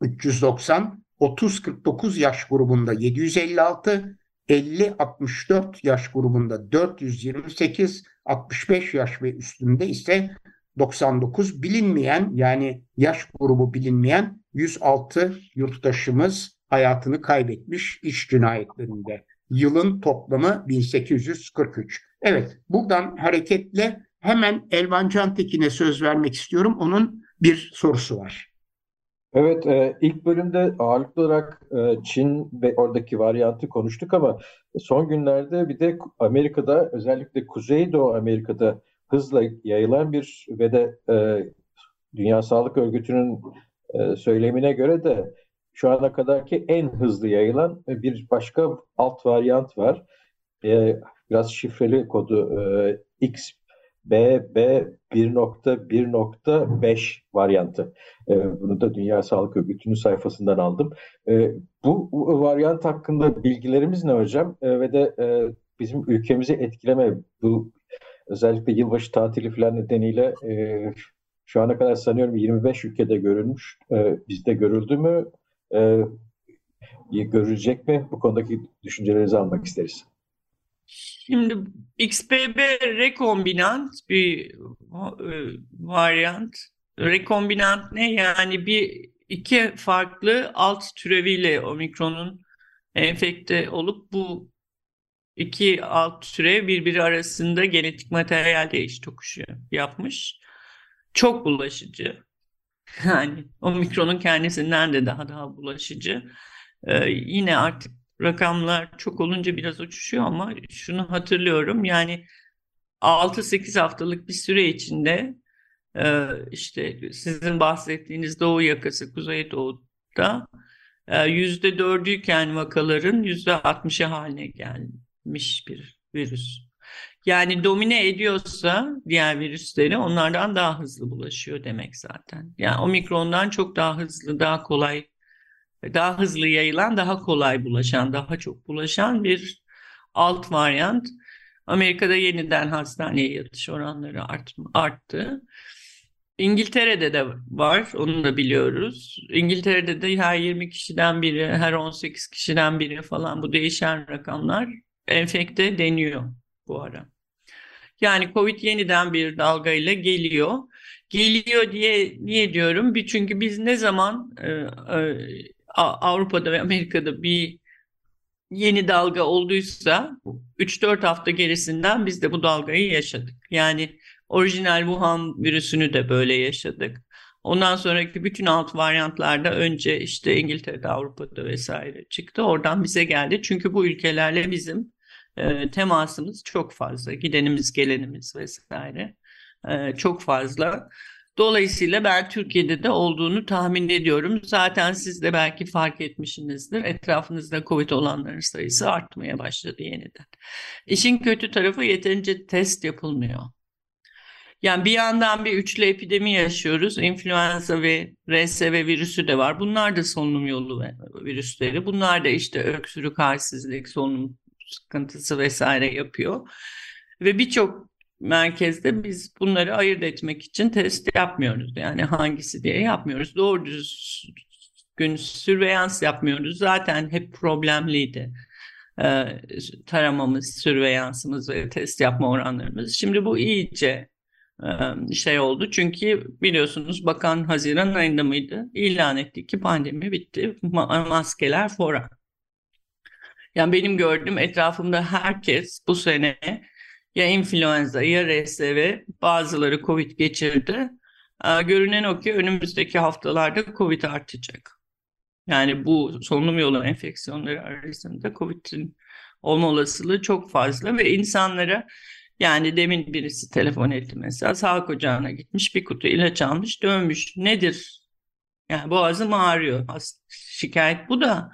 390, 30-49 yaş grubunda 756, 50-64 yaş grubunda 428, 65 yaş ve üstünde ise 99 bilinmeyen yani yaş grubu bilinmeyen 106 yurttaşımız hayatını kaybetmiş iş cinayetlerinde. Yılın toplamı 1843. Evet buradan hareketle hemen Elvan Cantekin'e söz vermek istiyorum. Onun bir sorusu var. Evet, e, ilk bölümde ağırlıklı olarak e, Çin ve oradaki varyantı konuştuk ama son günlerde bir de Amerika'da özellikle Kuzeydoğu Amerika'da hızla yayılan bir ve de e, Dünya Sağlık Örgütü'nün e, söylemine göre de şu ana kadarki en hızlı yayılan bir başka alt varyant var. E, biraz şifreli kodu e, XBB 1.1.5 varyantı. E, bunu da Dünya Sağlık Örgütü'nün sayfasından aldım. Bu, bu varyant hakkında bilgilerimiz ne hocam? Ve de bizim ülkemizi etkileme bu özellikle yılbaşı tatili falan nedeniyle Şu ana kadar sanıyorum 25 ülkede görülmüş. E, bizde görüldü mü? E, görülecek mi? Bu konudaki düşüncelerinizi almak isteriz. Şimdi XBB rekombinant bir e, varyant. Rekombinant ne? Yani bir iki farklı alt türeviyle omikronun enfekte olup bu iki alt türev birbiri arasında genetik materyal değiş tokuşu yapmış. Çok bulaşıcı. Yani omikronun kendisinden de daha daha bulaşıcı. Ee, yine artık rakamlar çok olunca biraz uçuşuyor ama şunu hatırlıyorum yani 6-8 haftalık bir süre içinde e, işte sizin bahsettiğiniz Doğu yakası, Kuzey Doğu'da e, yüzde dördüyken vakaların yüzde altmışı haline gelmiş bir virüs. Yani domine ediyorsa diğer virüsleri onlardan daha hızlı bulaşıyor demek zaten. Yani omikrondan çok daha hızlı, daha kolay daha hızlı yayılan, daha kolay bulaşan, daha çok bulaşan bir alt varyant. Amerika'da yeniden hastaneye yatış oranları art, arttı. İngiltere'de de var, onu da biliyoruz. İngiltere'de de her 20 kişiden biri, her 18 kişiden biri falan bu değişen rakamlar enfekte deniyor bu ara. Yani Covid yeniden bir dalga ile geliyor. Geliyor diye niye diyorum? Bir çünkü biz ne zaman e, e, Avrupa'da ve Amerika'da bir yeni dalga olduysa 3-4 hafta gerisinden biz de bu dalgayı yaşadık. Yani orijinal Wuhan virüsünü de böyle yaşadık. Ondan sonraki bütün alt varyantlarda önce işte İngiltere'de, Avrupa'da vesaire çıktı. Oradan bize geldi. Çünkü bu ülkelerle bizim e, temasımız çok fazla. Gidenimiz, gelenimiz vesaire e, çok fazla. Dolayısıyla ben Türkiye'de de olduğunu tahmin ediyorum. Zaten siz de belki fark etmişsinizdir. Etrafınızda COVID olanların sayısı artmaya başladı yeniden. İşin kötü tarafı yeterince test yapılmıyor. Yani bir yandan bir üçlü epidemi yaşıyoruz. İnfluenza ve RSV virüsü de var. Bunlar da solunum yolu virüsleri. Bunlar da işte öksürük, halsizlik, solunum sıkıntısı vesaire yapıyor. Ve birçok merkezde biz bunları ayırt etmek için test yapmıyoruz. Yani hangisi diye yapmıyoruz. Doğru düzgün sürveyans yapmıyoruz. Zaten hep problemliydi. Ee, taramamız, sürveyansımız ve test yapma oranlarımız. Şimdi bu iyice e, şey oldu. Çünkü biliyorsunuz bakan Haziran ayında mıydı? İlan etti ki pandemi bitti. Ma maskeler fora. Yani benim gördüğüm etrafımda herkes bu sene ya influenza ya RSV bazıları COVID geçirdi. Görünen o ki önümüzdeki haftalarda COVID artacak. Yani bu solunum yolu enfeksiyonları arasında COVID'in olma olasılığı çok fazla ve insanlara yani demin birisi telefon etti mesela sağlık ocağına gitmiş bir kutu ilaç almış dönmüş. Nedir? Yani boğazım ağrıyor. Şikayet bu da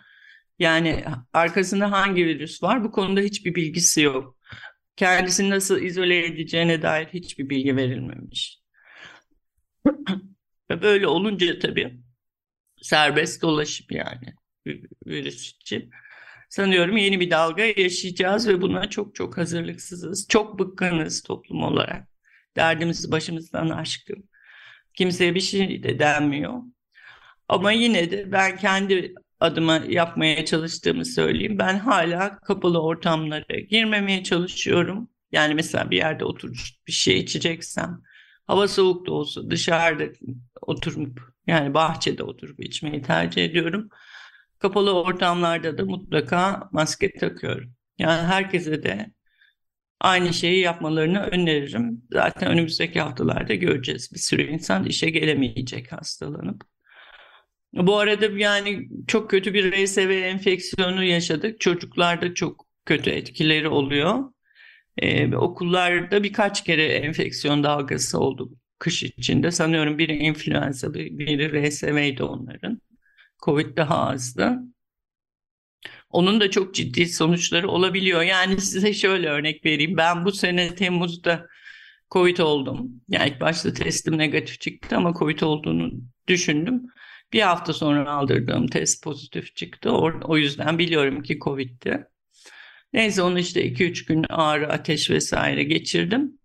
yani arkasında hangi virüs var bu konuda hiçbir bilgisi yok kendisini nasıl izole edeceğine dair hiçbir bilgi verilmemiş. Ve böyle olunca tabii serbest dolaşım yani virüs için. Sanıyorum yeni bir dalga yaşayacağız ve buna çok çok hazırlıksızız. Çok bıkkınız toplum olarak. Derdimizi başımızdan aşkın. Kimseye bir şey de denmiyor. Ama yine de ben kendi adıma yapmaya çalıştığımı söyleyeyim. Ben hala kapalı ortamlara girmemeye çalışıyorum. Yani mesela bir yerde oturup bir şey içeceksem hava soğuk da olsa dışarıda oturup yani bahçede oturup içmeyi tercih ediyorum. Kapalı ortamlarda da mutlaka maske takıyorum. Yani herkese de aynı şeyi yapmalarını öneririm. Zaten önümüzdeki haftalarda göreceğiz. Bir sürü insan işe gelemeyecek hastalanıp. Bu arada yani çok kötü bir RSV enfeksiyonu yaşadık. Çocuklarda çok kötü etkileri oluyor. Ee, okullarda birkaç kere enfeksiyon dalgası oldu kış içinde. Sanıyorum biri influenza, biri RSV'ydi onların. Covid daha azdı. Onun da çok ciddi sonuçları olabiliyor. Yani size şöyle örnek vereyim. Ben bu sene Temmuz'da Covid oldum. Yani ilk başta testim negatif çıktı ama Covid olduğunu düşündüm. Bir hafta sonra aldırdığım test pozitif çıktı. O, o yüzden biliyorum ki Covid'ti. Neyse onu işte 2-3 gün ağrı, ateş vesaire geçirdim.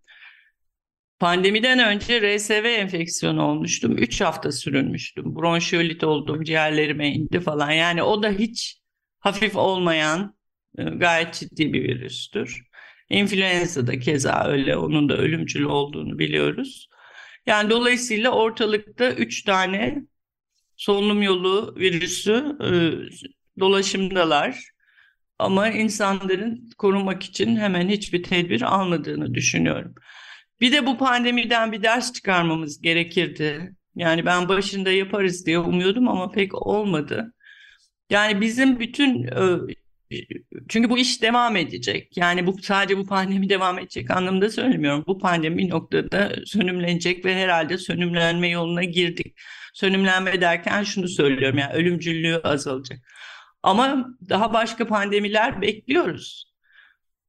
Pandemiden önce RSV enfeksiyonu olmuştum. 3 hafta sürünmüştüm. Bronşiolit oldum, ciğerlerime indi falan. Yani o da hiç hafif olmayan e, gayet ciddi bir virüstür. İnfluenza da keza öyle. Onun da ölümcül olduğunu biliyoruz. Yani dolayısıyla ortalıkta 3 tane solunum yolu virüsü e, dolaşımdalar. Ama insanların korunmak için hemen hiçbir tedbir almadığını düşünüyorum. Bir de bu pandemiden bir ders çıkarmamız gerekirdi. Yani ben başında yaparız diye umuyordum ama pek olmadı. Yani bizim bütün e, çünkü bu iş devam edecek. Yani bu sadece bu pandemi devam edecek anlamında söylemiyorum. Bu pandemi noktada sönümlenecek ve herhalde sönümlenme yoluna girdik. Sönümlenme derken şunu söylüyorum yani ölümcüllüğü azalacak. Ama daha başka pandemiler bekliyoruz.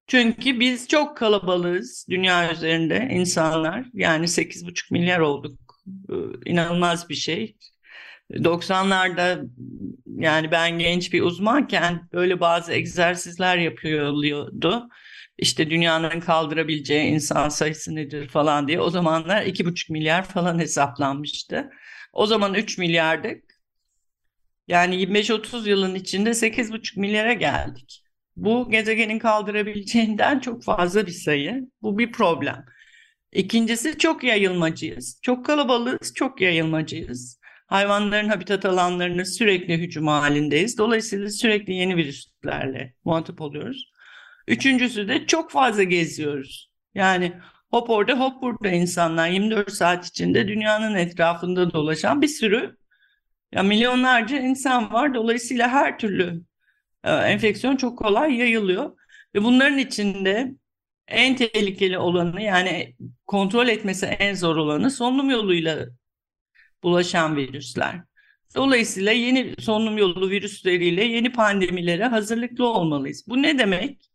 Çünkü biz çok kalabalığız dünya üzerinde insanlar. Yani 8,5 milyar olduk. Ee, inanılmaz bir şey. 90'larda yani ben genç bir uzmanken böyle bazı egzersizler yapıyordu. İşte dünyanın kaldırabileceği insan sayısı nedir falan diye. O zamanlar 2,5 milyar falan hesaplanmıştı. O zaman 3 milyardık. Yani 25-30 yılın içinde 8,5 milyara geldik. Bu gezegenin kaldırabileceğinden çok fazla bir sayı. Bu bir problem. İkincisi çok yayılmacıyız. Çok kalabalığız, çok yayılmacıyız. Hayvanların habitat alanlarını sürekli hücum halindeyiz. Dolayısıyla sürekli yeni virüslerle muhatap oluyoruz. Üçüncüsü de çok fazla geziyoruz. Yani hop orada hop burada insanlar 24 saat içinde dünyanın etrafında dolaşan bir sürü ya milyonlarca insan var. Dolayısıyla her türlü e, enfeksiyon çok kolay yayılıyor. Ve bunların içinde en tehlikeli olanı yani kontrol etmesi en zor olanı solunum yoluyla bulaşan virüsler. Dolayısıyla yeni solunum yolu virüsleriyle yeni pandemilere hazırlıklı olmalıyız. Bu ne demek?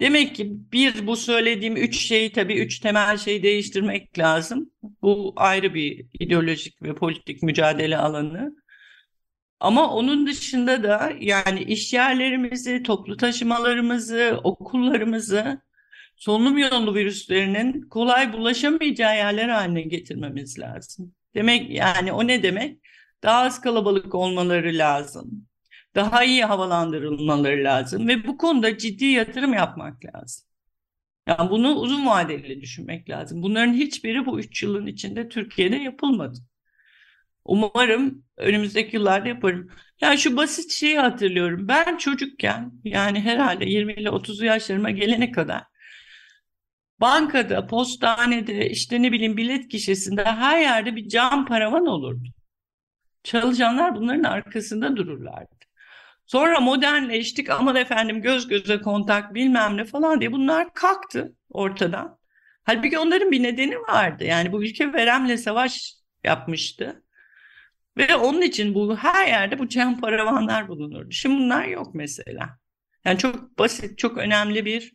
Demek ki bir bu söylediğim üç şeyi tabii üç temel şeyi değiştirmek lazım. Bu ayrı bir ideolojik ve politik mücadele alanı. Ama onun dışında da yani iş yerlerimizi, toplu taşımalarımızı, okullarımızı solunum yolu virüslerinin kolay bulaşamayacağı yerler haline getirmemiz lazım. Demek yani o ne demek? Daha az kalabalık olmaları lazım. Daha iyi havalandırılmaları lazım ve bu konuda ciddi yatırım yapmak lazım. Yani bunu uzun vadeli düşünmek lazım. Bunların hiçbiri bu üç yılın içinde Türkiye'de yapılmadı. Umarım önümüzdeki yıllarda yaparım. Yani şu basit şeyi hatırlıyorum. Ben çocukken yani herhalde 20 ile 30 yaşlarıma gelene kadar bankada, postanede, işte ne bileyim bilet kişisinde her yerde bir cam paravan olurdu. Çalışanlar bunların arkasında dururlardı. Sonra modernleştik aman efendim göz göze kontak bilmem ne falan diye bunlar kalktı ortadan. Halbuki onların bir nedeni vardı. Yani bu ülke veremle savaş yapmıştı. Ve onun için bu her yerde bu cam paravanlar bulunurdu. Şimdi bunlar yok mesela. Yani çok basit, çok önemli bir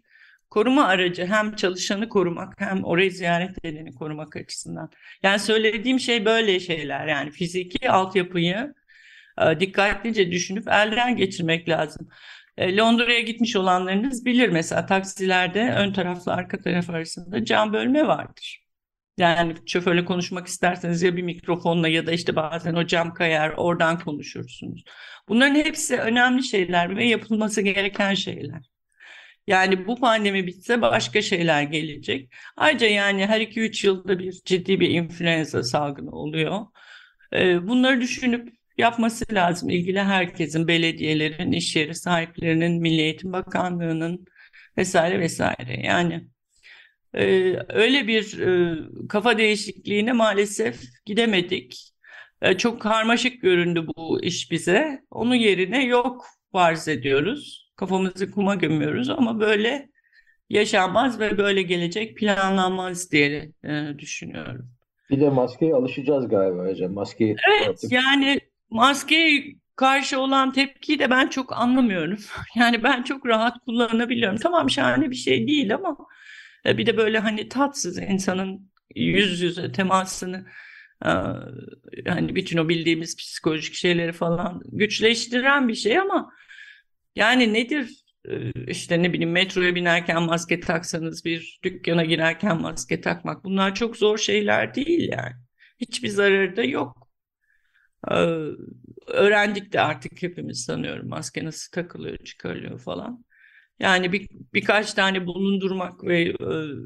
koruma aracı hem çalışanı korumak hem orayı ziyaret edeni korumak açısından. Yani söylediğim şey böyle şeyler yani fiziki altyapıyı dikkatlice düşünüp elden geçirmek lazım. E, Londra'ya gitmiş olanlarınız bilir mesela taksilerde ön tarafla arka taraf arasında cam bölme vardır. Yani şoförle konuşmak isterseniz ya bir mikrofonla ya da işte bazen o cam kayar oradan konuşursunuz. Bunların hepsi önemli şeyler ve yapılması gereken şeyler. Yani bu pandemi bitse başka şeyler gelecek. Ayrıca yani her 2-3 yılda bir ciddi bir influenza salgını oluyor. Ee, bunları düşünüp yapması lazım. İlgili herkesin, belediyelerin, iş yeri sahiplerinin, Milli Eğitim Bakanlığı'nın vesaire vesaire. Yani e, öyle bir e, kafa değişikliğine maalesef gidemedik. E, çok karmaşık göründü bu iş bize. Onun yerine yok farz ediyoruz kafamızı kuma gömüyoruz ama böyle yaşanmaz ve böyle gelecek planlanmaz diye e, düşünüyorum. Bir de maskeye alışacağız galiba hocam. Maskeyi Evet artık... yani maskeye karşı olan tepkiyi de ben çok anlamıyorum. Yani ben çok rahat kullanabiliyorum. Tamam şahane bir şey değil ama e, bir de böyle hani tatsız insanın yüz yüze temasını yani bütün o bildiğimiz psikolojik şeyleri falan güçleştiren bir şey ama yani nedir e, işte ne bileyim metroya binerken maske taksanız bir dükkana girerken maske takmak bunlar çok zor şeyler değil yani. Hiçbir zararı da yok. Ee, öğrendik de artık hepimiz sanıyorum maske nasıl takılıyor çıkarılıyor falan. Yani bir, birkaç tane bulundurmak ve e,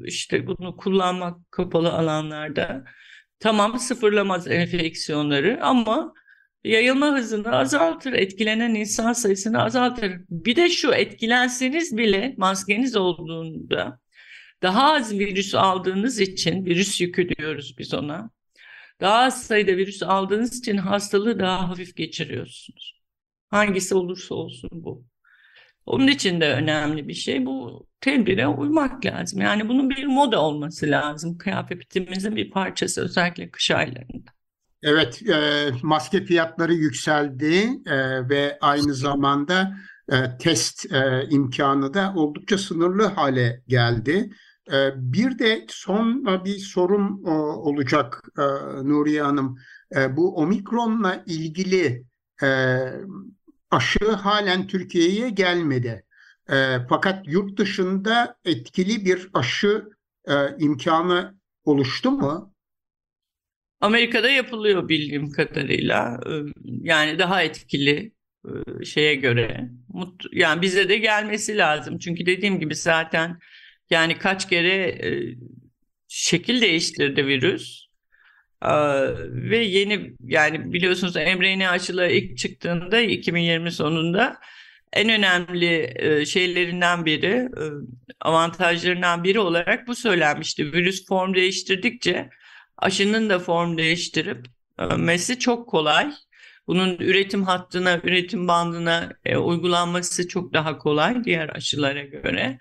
işte bunu kullanmak kapalı alanlarda tamam sıfırlamaz enfeksiyonları ama yayılma hızını azaltır, etkilenen insan sayısını azaltır. Bir de şu etkilenseniz bile maskeniz olduğunda daha az virüs aldığınız için virüs yükü diyoruz biz ona. Daha az sayıda virüs aldığınız için hastalığı daha hafif geçiriyorsunuz. Hangisi olursa olsun bu. Onun için de önemli bir şey bu tedbire uymak lazım. Yani bunun bir moda olması lazım. Kıyafetimizin bir parçası özellikle kış aylarında. Evet, e, maske fiyatları yükseldi e, ve aynı zamanda e, test e, imkanı da oldukça sınırlı hale geldi. E, bir de son bir sorum e, olacak e, Nuriye Hanım. E, bu omikronla ilgili e, aşı halen Türkiye'ye gelmedi. E, fakat yurt dışında etkili bir aşı e, imkanı oluştu mu? Amerika'da yapılıyor bildiğim kadarıyla. Yani daha etkili şeye göre. Yani bize de gelmesi lazım. Çünkü dediğim gibi zaten yani kaç kere şekil değiştirdi virüs. Ve yeni yani biliyorsunuz mRNA aşıları ilk çıktığında 2020 sonunda en önemli şeylerinden biri, avantajlarından biri olarak bu söylenmişti. Virüs form değiştirdikçe aşının da form değiştirip mesi çok kolay. Bunun üretim hattına, üretim bandına e, uygulanması çok daha kolay diğer aşılara göre.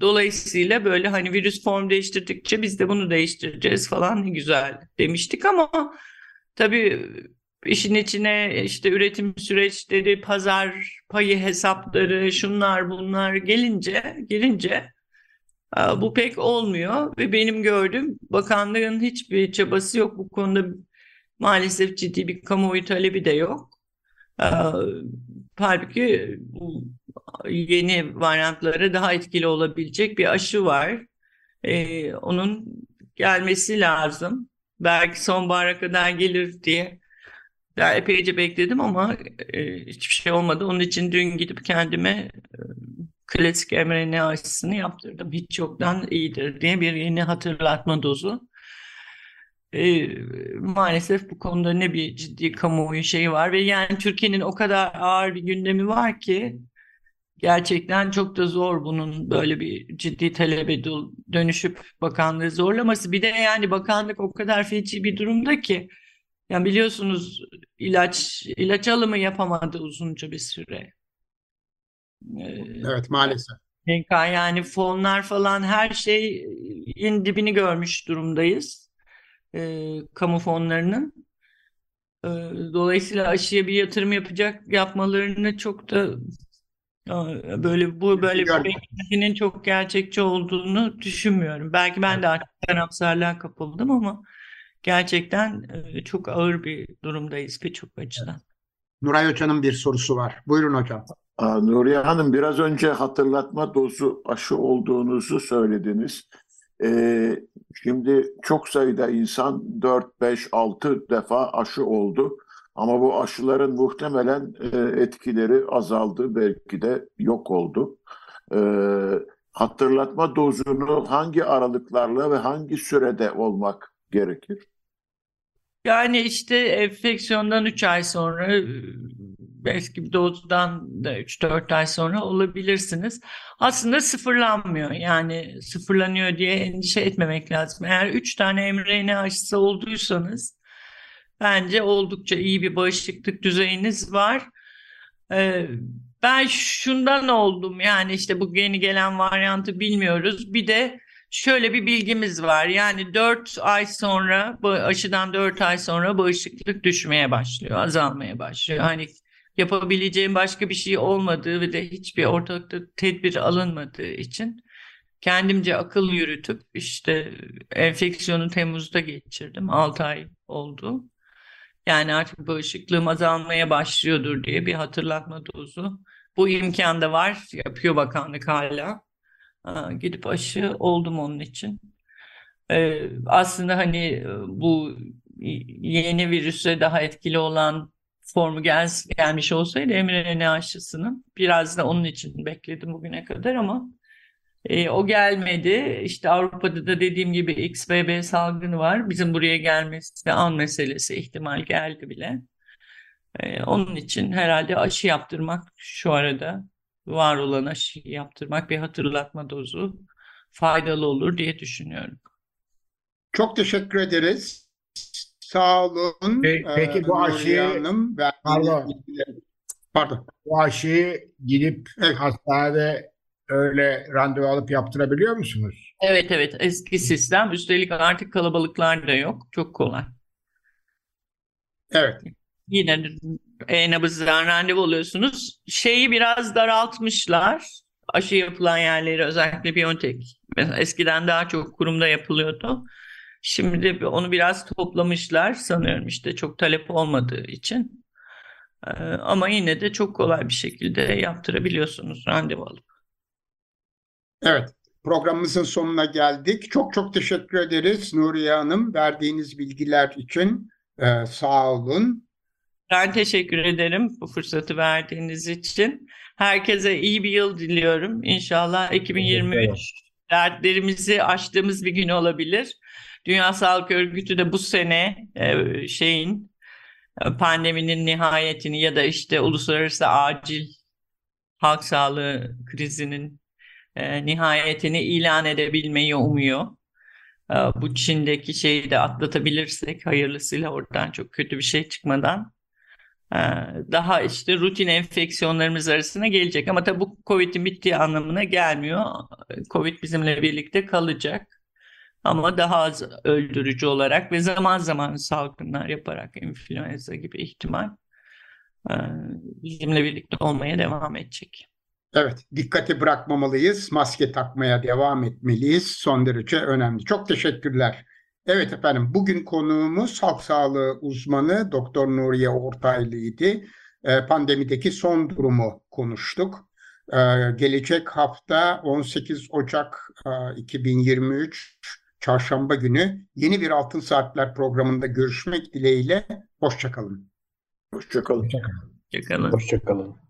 Dolayısıyla böyle hani virüs form değiştirdikçe biz de bunu değiştireceğiz falan ne güzel demiştik ama tabii işin içine işte üretim süreçleri, pazar payı hesapları, şunlar bunlar gelince girince bu pek olmuyor ve benim gördüğüm bakanlığın hiçbir çabası yok bu konuda maalesef ciddi bir kamuoyu talebi de yok. Halbuki bu yeni varyantlara daha etkili olabilecek bir aşı var. Ee, onun gelmesi lazım. Belki sonbahara kadar gelir diye ya epeyce bekledim ama e, hiçbir şey olmadı. Onun için dün gidip kendime e, klasik mRNA aşısını yaptırdım. Hiç yoktan iyidir diye bir yeni hatırlatma dozu. E, maalesef bu konuda ne bir ciddi kamuoyu şeyi var ve yani Türkiye'nin o kadar ağır bir gündemi var ki gerçekten çok da zor bunun böyle bir ciddi talebe dönüşüp bakanlığı zorlaması. Bir de yani bakanlık o kadar feci bir durumda ki yani biliyorsunuz ilaç ilaç alımı yapamadı uzunca bir süre. Evet maalesef. Yani fonlar falan her şeyin dibini görmüş durumdayız. E, kamu fonlarının. E, dolayısıyla aşıya bir yatırım yapacak yapmalarını çok da böyle bu böyle bir beklentinin çok gerçekçi olduğunu düşünmüyorum. Belki ben de artık karamsarlığa kapıldım ama gerçekten çok ağır bir durumdayız birçok açıdan. Nuray Hoca'nın bir sorusu var. Buyurun hocam. Nuriye Hanım biraz önce hatırlatma dozu aşı olduğunuzu söylediniz. Ee, şimdi çok sayıda insan 4, 5, 6 defa aşı oldu. Ama bu aşıların muhtemelen e, etkileri azaldı, belki de yok oldu. Ee, hatırlatma dozunu hangi aralıklarla ve hangi sürede olmak gerekir? Yani işte enfeksiyondan 3 ay sonra belki bir dozdan da 3-4 ay sonra olabilirsiniz. Aslında sıfırlanmıyor. Yani sıfırlanıyor diye endişe etmemek lazım. Eğer 3 tane mRNA aşısı olduysanız bence oldukça iyi bir bağışıklık düzeyiniz var. Ee, ben şundan oldum yani işte bu yeni gelen varyantı bilmiyoruz. Bir de şöyle bir bilgimiz var. Yani 4 ay sonra aşıdan 4 ay sonra bağışıklık düşmeye başlıyor, azalmaya başlıyor. Hani yapabileceğim başka bir şey olmadığı ve de hiçbir ortalıkta tedbir alınmadığı için kendimce akıl yürütüp işte enfeksiyonu Temmuz'da geçirdim. 6 ay oldu. Yani artık bağışıklığım azalmaya başlıyordur diye bir hatırlatma dozu Bu imkan da var. Yapıyor bakanlık hala. Aa, gidip aşı oldum onun için. Ee, aslında hani e, bu yeni virüse daha etkili olan formu gel, gelmiş olsaydı mRNA aşısının biraz da onun için bekledim bugüne kadar ama e, o gelmedi. İşte Avrupa'da da dediğim gibi XBB salgını var. Bizim buraya gelmesi de an meselesi ihtimal geldi bile. E, onun için herhalde aşı yaptırmak şu arada var olan aşıyı yaptırmak bir hatırlatma dozu faydalı olur diye düşünüyorum. Çok teşekkür ederiz. Sağ olun. Pe- peki Ee, bu Nuriye aşıyı- Hanım, verdiğiniz Pardon. Pardon. Bu aşıyı gidip Evet. hastanede öyle randevu alıp yaptırabiliyor musunuz? Evet evet eski sistem üstelik artık kalabalıklar da yok. Çok kolay. Evet. Yine e-nabızdan randevu alıyorsunuz. Şeyi biraz daraltmışlar. Aşı yapılan yerleri özellikle Biontech. Mesela eskiden daha çok kurumda yapılıyordu. Şimdi onu biraz toplamışlar sanıyorum işte çok talep olmadığı için. Ee, Ama yine de çok kolay bir şekilde yaptırabiliyorsunuz randevu alıp. Evet. Programımızın sonuna geldik. Çok çok teşekkür ederiz Nuriye Hanım verdiğiniz bilgiler için. Ee, sağ olun. Ben teşekkür ederim bu fırsatı verdiğiniz için. Herkese iyi bir yıl diliyorum. İnşallah 2023 dertlerimizi aştığımız bir gün olabilir. Dünya Sağlık Örgütü de bu sene e, şeyin e, pandeminin nihayetini ya da işte uluslararası acil halk sağlığı krizinin e, nihayetini ilan edebilmeyi umuyor. E, bu Çin'deki şeyi de atlatabilirsek hayırlısıyla oradan çok kötü bir şey çıkmadan e, daha işte rutin enfeksiyonlarımız arasına gelecek. Ama tabii bu Covid'in bittiği anlamına gelmiyor. Covid bizimle birlikte kalacak. Ama daha az öldürücü olarak ve zaman zaman salgınlar yaparak influenza gibi ihtimal e, bizimle birlikte olmaya devam edecek. Evet, dikkati bırakmamalıyız. Maske takmaya devam etmeliyiz. Son derece önemli. Çok teşekkürler. Evet efendim, bugün konuğumuz halk sağlığı uzmanı Doktor Nuriye Ortaylı'ydı. Ee, pandemideki son durumu konuştuk. Ee, gelecek hafta 18 Ocak e, 2023 Çarşamba günü yeni bir Altın Saatler programında görüşmek dileğiyle. Hoşçakalın. Hoşçakalın. Hoşçakalın. Hoşçakalın.